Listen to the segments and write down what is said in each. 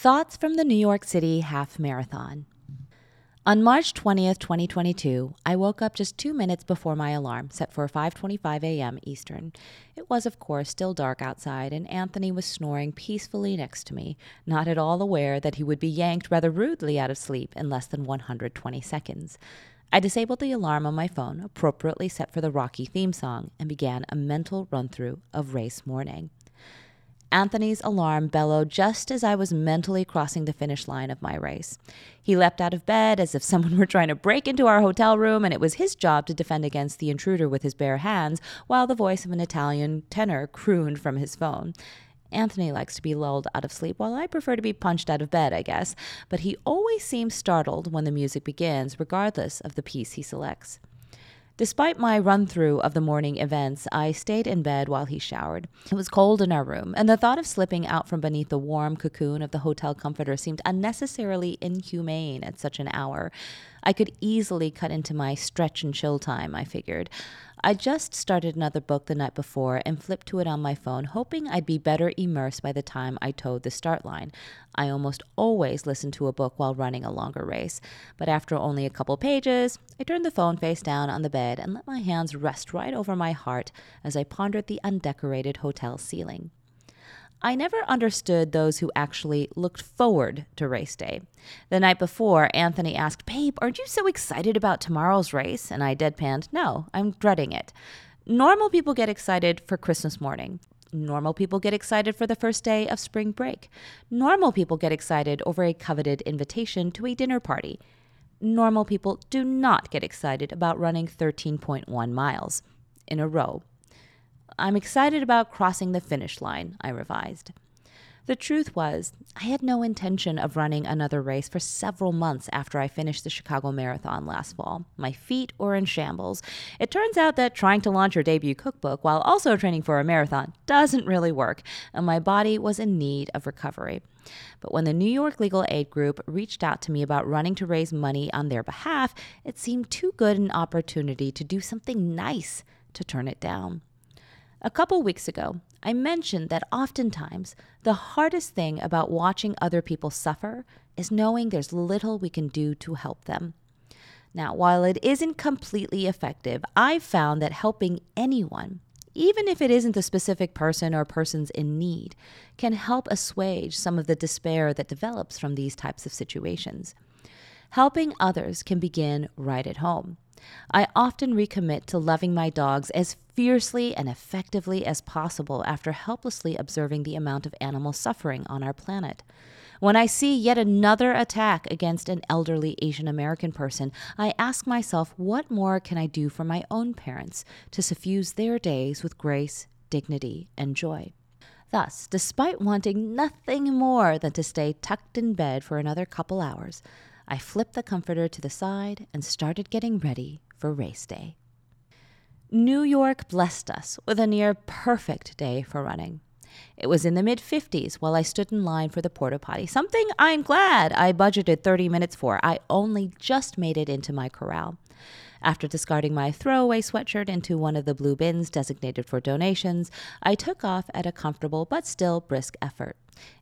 Thoughts from the New York City Half Marathon. On March 20th, 2022, I woke up just 2 minutes before my alarm, set for 5:25 a.m. Eastern. It was of course still dark outside and Anthony was snoring peacefully next to me, not at all aware that he would be yanked rather rudely out of sleep in less than 120 seconds. I disabled the alarm on my phone, appropriately set for the Rocky theme song, and began a mental run through of race morning. Anthony's alarm bellowed just as I was mentally crossing the finish line of my race. He leapt out of bed as if someone were trying to break into our hotel room, and it was his job to defend against the intruder with his bare hands, while the voice of an Italian tenor crooned from his phone. Anthony likes to be lulled out of sleep, while I prefer to be punched out of bed, I guess, but he always seems startled when the music begins, regardless of the piece he selects. Despite my run through of the morning events, I stayed in bed while he showered. It was cold in our room, and the thought of slipping out from beneath the warm cocoon of the hotel comforter seemed unnecessarily inhumane at such an hour. I could easily cut into my stretch and chill time, I figured. I just started another book the night before and flipped to it on my phone, hoping I'd be better immersed by the time I towed the start line. I almost always listen to a book while running a longer race, but after only a couple pages, I turned the phone face down on the bed and let my hands rest right over my heart as I pondered the undecorated hotel ceiling. I never understood those who actually looked forward to race day. The night before, Anthony asked, Babe, aren't you so excited about tomorrow's race? And I deadpanned, No, I'm dreading it. Normal people get excited for Christmas morning. Normal people get excited for the first day of spring break. Normal people get excited over a coveted invitation to a dinner party. Normal people do not get excited about running 13.1 miles in a row I'm excited about crossing the finish line, I revised. The truth was, I had no intention of running another race for several months after I finished the Chicago Marathon last fall. My feet were in shambles. It turns out that trying to launch your debut cookbook while also training for a marathon doesn't really work, and my body was in need of recovery. But when the New York Legal Aid Group reached out to me about running to raise money on their behalf, it seemed too good an opportunity to do something nice to turn it down. A couple weeks ago, I mentioned that oftentimes the hardest thing about watching other people suffer is knowing there's little we can do to help them. Now, while it isn't completely effective, I've found that helping anyone, even if it isn't the specific person or persons in need, can help assuage some of the despair that develops from these types of situations. Helping others can begin right at home. I often recommit to loving my dogs as fiercely and effectively as possible after helplessly observing the amount of animal suffering on our planet. When I see yet another attack against an elderly Asian American person, I ask myself what more can I do for my own parents to suffuse their days with grace, dignity, and joy. Thus, despite wanting nothing more than to stay tucked in bed for another couple hours, I flipped the comforter to the side and started getting ready for race day. New York blessed us with a near perfect day for running. It was in the mid 50s while I stood in line for the porta potty, something I'm glad I budgeted 30 minutes for. I only just made it into my corral. After discarding my throwaway sweatshirt into one of the blue bins designated for donations, I took off at a comfortable but still brisk effort.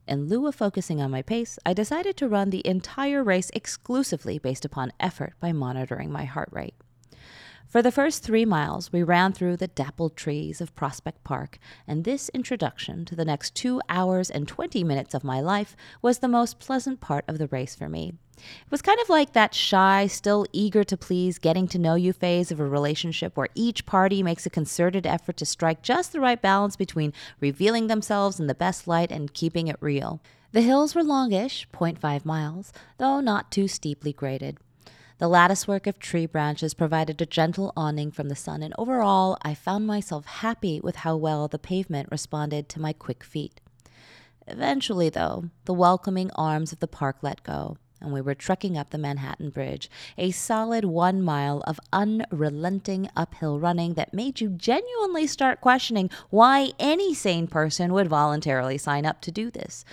In lieu of focusing on my pace, I decided to run the entire race exclusively based upon effort by monitoring my heart rate. For the first three miles, we ran through the dappled trees of Prospect Park, and this introduction to the next two hours and 20 minutes of my life was the most pleasant part of the race for me. It was kind of like that shy, still eager to please, getting to know you phase of a relationship where each party makes a concerted effort to strike just the right balance between revealing themselves in the best light and keeping it real. The hills were longish, 0.5 miles, though not too steeply graded. The latticework of tree branches provided a gentle awning from the sun, and overall, I found myself happy with how well the pavement responded to my quick feet. Eventually, though, the welcoming arms of the park let go, and we were trekking up the Manhattan Bridge, a solid one mile of unrelenting uphill running that made you genuinely start questioning why any sane person would voluntarily sign up to do this.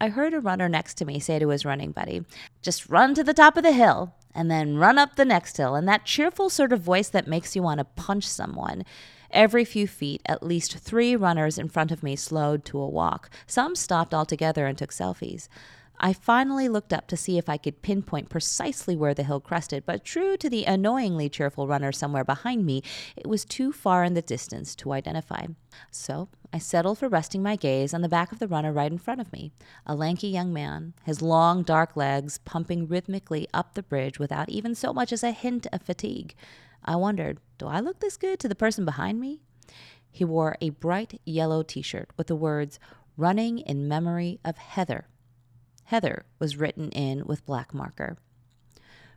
I heard a runner next to me say to his running buddy, Just run to the top of the hill and then run up the next hill. And that cheerful sort of voice that makes you want to punch someone. Every few feet, at least three runners in front of me slowed to a walk. Some stopped altogether and took selfies. I finally looked up to see if I could pinpoint precisely where the hill crested, but true to the annoyingly cheerful runner somewhere behind me, it was too far in the distance to identify. So I settled for resting my gaze on the back of the runner right in front of me, a lanky young man, his long dark legs pumping rhythmically up the bridge without even so much as a hint of fatigue. I wondered, do I look this good to the person behind me? He wore a bright yellow t shirt with the words, Running in Memory of Heather Heather was written in with black marker.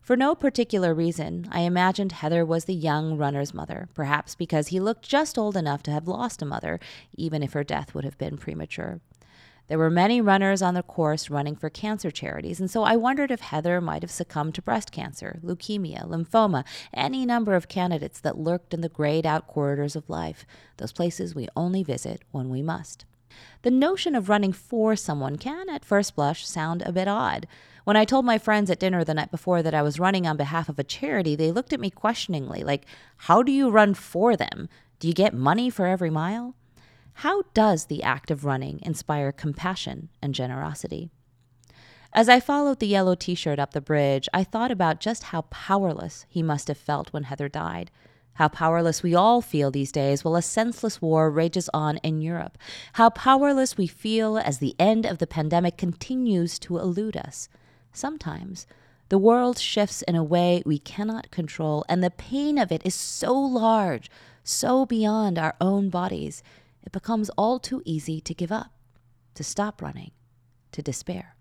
For no particular reason, I imagined Heather was the young runner's mother, perhaps because he looked just old enough to have lost a mother, even if her death would have been premature. There were many runners on the course running for cancer charities, and so I wondered if Heather might have succumbed to breast cancer, leukemia, lymphoma, any number of candidates that lurked in the grayed out corridors of life, those places we only visit when we must. The notion of running for someone can, at first blush, sound a bit odd. When I told my friends at dinner the night before that I was running on behalf of a charity, they looked at me questioningly, like, How do you run for them? Do you get money for every mile? How does the act of running inspire compassion and generosity? As I followed the yellow t shirt up the bridge, I thought about just how powerless he must have felt when Heather died how powerless we all feel these days while a senseless war rages on in Europe, how powerless we feel as the end of the pandemic continues to elude us. Sometimes the world shifts in a way we cannot control, and the pain of it is so large, so beyond our own bodies, it becomes all too easy to give up, to stop running, to despair.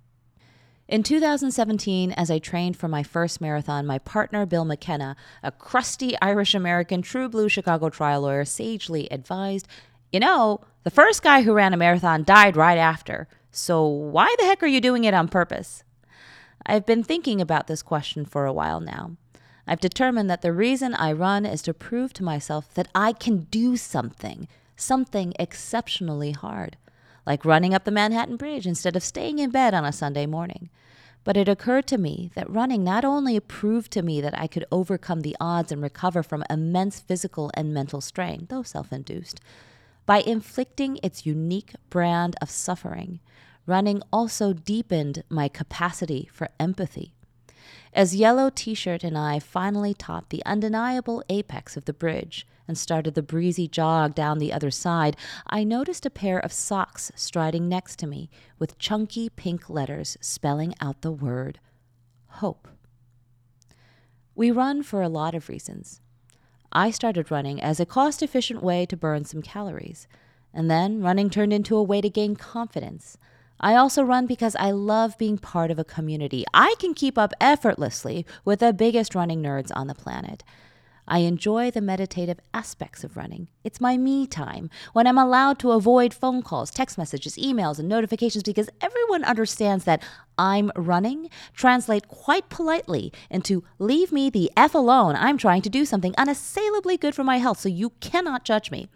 In 2017, as I trained for my first marathon, my partner, Bill McKenna, a crusty Irish American, true blue Chicago trial lawyer, sagely advised You know, the first guy who ran a marathon died right after, so why the heck are you doing it on purpose? I've been thinking about this question for a while now. I've determined that the reason I run is to prove to myself that I can do something, something exceptionally hard like running up the Manhattan Bridge instead of staying in bed on a Sunday morning. But it occurred to me that running not only proved to me that I could overcome the odds and recover from immense physical and mental strain, though self induced, by inflicting its unique brand of suffering, running also deepened my capacity for empathy. As Yellow T shirt and I finally topped the undeniable apex of the bridge, and started the breezy jog down the other side, I noticed a pair of socks striding next to me with chunky pink letters spelling out the word hope. We run for a lot of reasons. I started running as a cost efficient way to burn some calories, and then running turned into a way to gain confidence. I also run because I love being part of a community. I can keep up effortlessly with the biggest running nerds on the planet. I enjoy the meditative aspects of running. It's my me time when I'm allowed to avoid phone calls, text messages, emails, and notifications because everyone understands that I'm running translate quite politely into leave me the F alone. I'm trying to do something unassailably good for my health, so you cannot judge me.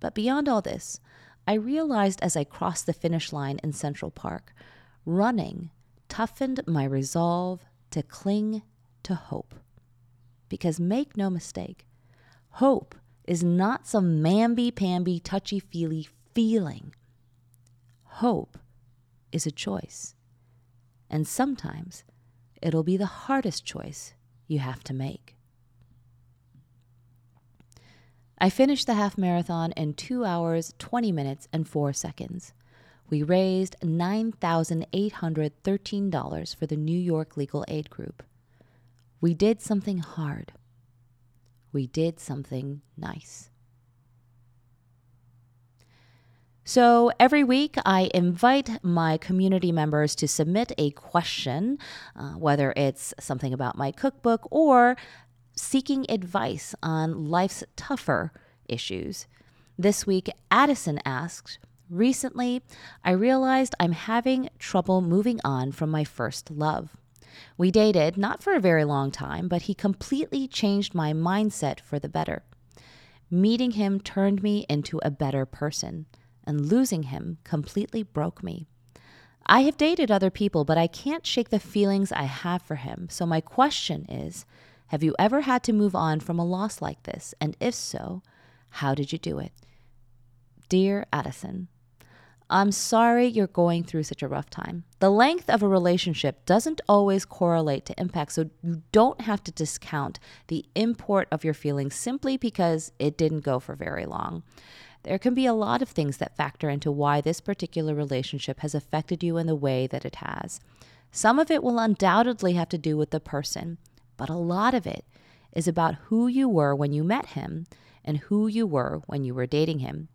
But beyond all this, I realized as I crossed the finish line in Central Park, running toughened my resolve to cling to hope. Because make no mistake, hope is not some mamby pamby, touchy feely feeling. Hope is a choice. And sometimes it'll be the hardest choice you have to make. I finished the half marathon in 2 hours, 20 minutes, and 4 seconds. We raised $9,813 for the New York Legal Aid Group. We did something hard. We did something nice. So every week, I invite my community members to submit a question, uh, whether it's something about my cookbook or seeking advice on life's tougher issues. This week, Addison asked, Recently, I realized I'm having trouble moving on from my first love. We dated, not for a very long time, but he completely changed my mindset for the better. Meeting him turned me into a better person, and losing him completely broke me. I have dated other people, but I can't shake the feelings I have for him. So, my question is Have you ever had to move on from a loss like this? And if so, how did you do it? Dear Addison, I'm sorry you're going through such a rough time. The length of a relationship doesn't always correlate to impact, so you don't have to discount the import of your feelings simply because it didn't go for very long. There can be a lot of things that factor into why this particular relationship has affected you in the way that it has. Some of it will undoubtedly have to do with the person, but a lot of it is about who you were when you met him and who you were when you were dating him.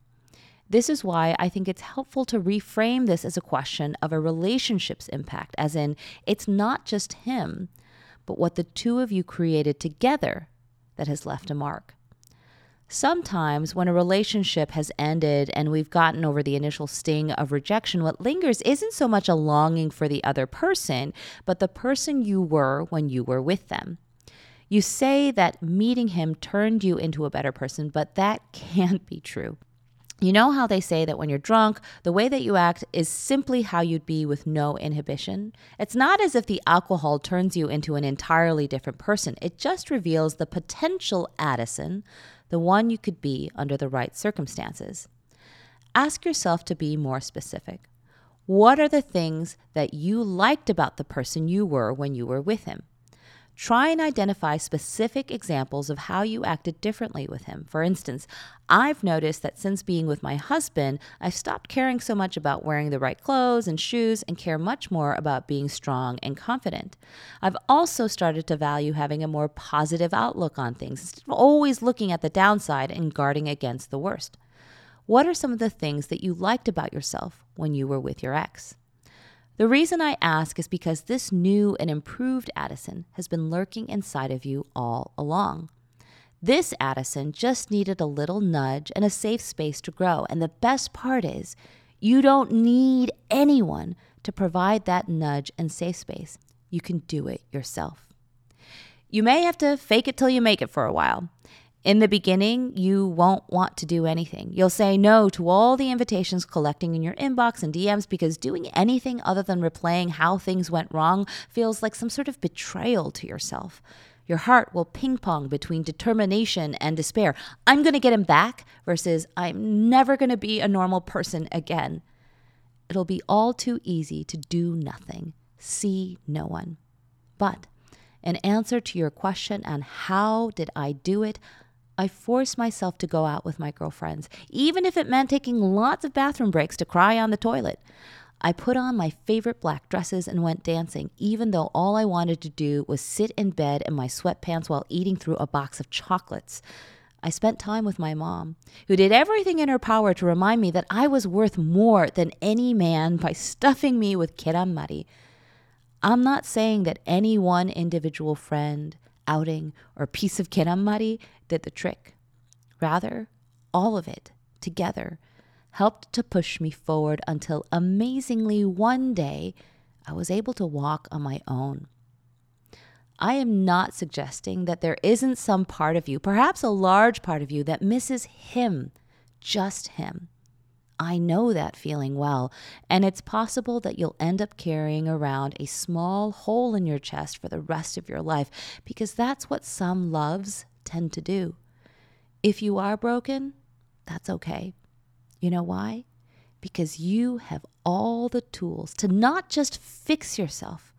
This is why I think it's helpful to reframe this as a question of a relationship's impact, as in, it's not just him, but what the two of you created together that has left a mark. Sometimes, when a relationship has ended and we've gotten over the initial sting of rejection, what lingers isn't so much a longing for the other person, but the person you were when you were with them. You say that meeting him turned you into a better person, but that can't be true. You know how they say that when you're drunk, the way that you act is simply how you'd be with no inhibition? It's not as if the alcohol turns you into an entirely different person. It just reveals the potential Addison the one you could be under the right circumstances. Ask yourself to be more specific. What are the things that you liked about the person you were when you were with him? Try and identify specific examples of how you acted differently with him. For instance, I've noticed that since being with my husband, I've stopped caring so much about wearing the right clothes and shoes and care much more about being strong and confident. I've also started to value having a more positive outlook on things instead of always looking at the downside and guarding against the worst. What are some of the things that you liked about yourself when you were with your ex? The reason I ask is because this new and improved Addison has been lurking inside of you all along. This Addison just needed a little nudge and a safe space to grow. And the best part is, you don't need anyone to provide that nudge and safe space. You can do it yourself. You may have to fake it till you make it for a while. In the beginning, you won't want to do anything. You'll say no to all the invitations collecting in your inbox and DMs because doing anything other than replaying how things went wrong feels like some sort of betrayal to yourself. Your heart will ping pong between determination and despair. I'm going to get him back versus I'm never going to be a normal person again. It'll be all too easy to do nothing, see no one. But in answer to your question on how did I do it, I forced myself to go out with my girlfriends, even if it meant taking lots of bathroom breaks to cry on the toilet. I put on my favorite black dresses and went dancing, even though all I wanted to do was sit in bed in my sweatpants while eating through a box of chocolates. I spent time with my mom, who did everything in her power to remind me that I was worth more than any man by stuffing me with keramari. I'm not saying that any one individual friend, outing, or piece of keramari did the trick. Rather, all of it together helped to push me forward until amazingly one day I was able to walk on my own. I am not suggesting that there isn't some part of you, perhaps a large part of you, that misses him, just him. I know that feeling well, and it's possible that you'll end up carrying around a small hole in your chest for the rest of your life because that's what some loves tend to do. If you are broken, that's okay. You know why? Because you have all the tools to not just fix yourself,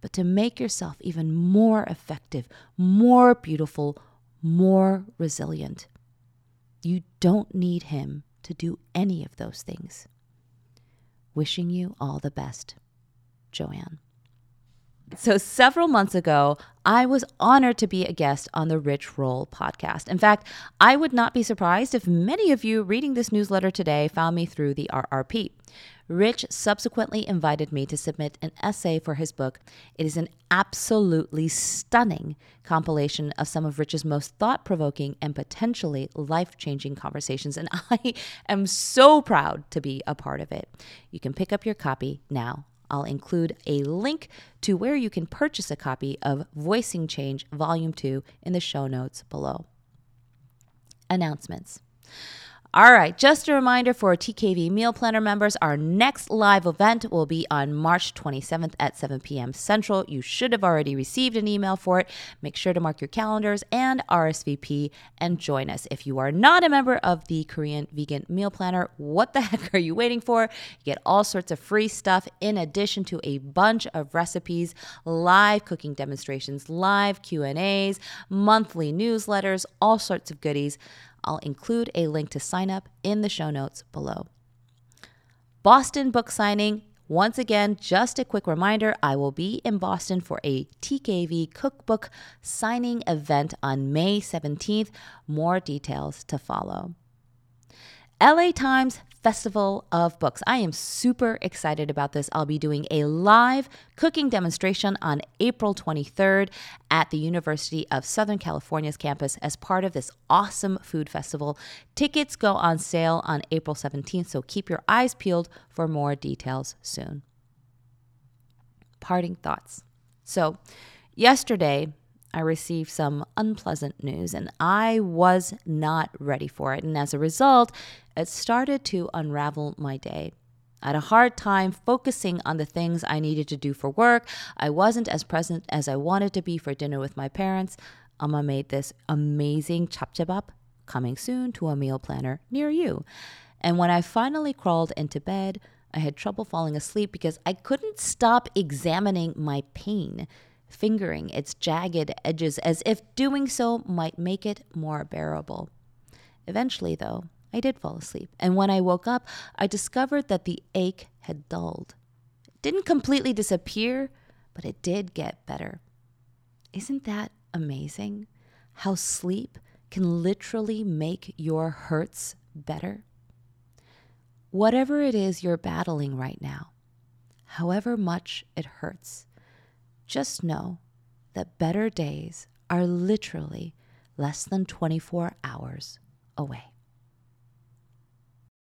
but to make yourself even more effective, more beautiful, more resilient. You don't need him to do any of those things. Wishing you all the best, Joanne. So, several months ago, I was honored to be a guest on the Rich Roll podcast. In fact, I would not be surprised if many of you reading this newsletter today found me through the RRP. Rich subsequently invited me to submit an essay for his book. It is an absolutely stunning compilation of some of Rich's most thought provoking and potentially life changing conversations, and I am so proud to be a part of it. You can pick up your copy now I'll include a link to where you can purchase a copy of Voicing Change Volume 2 in the show notes below. Announcements. All right, just a reminder for TKV Meal Planner members, our next live event will be on March 27th at 7 p.m. Central. You should have already received an email for it. Make sure to mark your calendars and RSVP and join us. If you are not a member of the Korean Vegan Meal Planner, what the heck are you waiting for? You get all sorts of free stuff in addition to a bunch of recipes, live cooking demonstrations, live Q&As, monthly newsletters, all sorts of goodies. I'll include a link to sign up in the show notes below. Boston book signing. Once again, just a quick reminder I will be in Boston for a TKV cookbook signing event on May 17th. More details to follow. LA Times Festival of Books. I am super excited about this. I'll be doing a live cooking demonstration on April 23rd at the University of Southern California's campus as part of this awesome food festival. Tickets go on sale on April 17th, so keep your eyes peeled for more details soon. Parting thoughts. So, yesterday, I received some unpleasant news and I was not ready for it. And as a result, it started to unravel my day. I had a hard time focusing on the things I needed to do for work. I wasn't as present as I wanted to be for dinner with my parents. Amma made this amazing chapchaebap coming soon to a meal planner near you. And when I finally crawled into bed, I had trouble falling asleep because I couldn't stop examining my pain fingering its jagged edges as if doing so might make it more bearable. Eventually, though, I did fall asleep, and when I woke up, I discovered that the ache had dulled. It didn't completely disappear, but it did get better. Isn't that amazing? How sleep can literally make your hurts better? Whatever it is you're battling right now, however much it hurts, just know that better days are literally less than 24 hours away.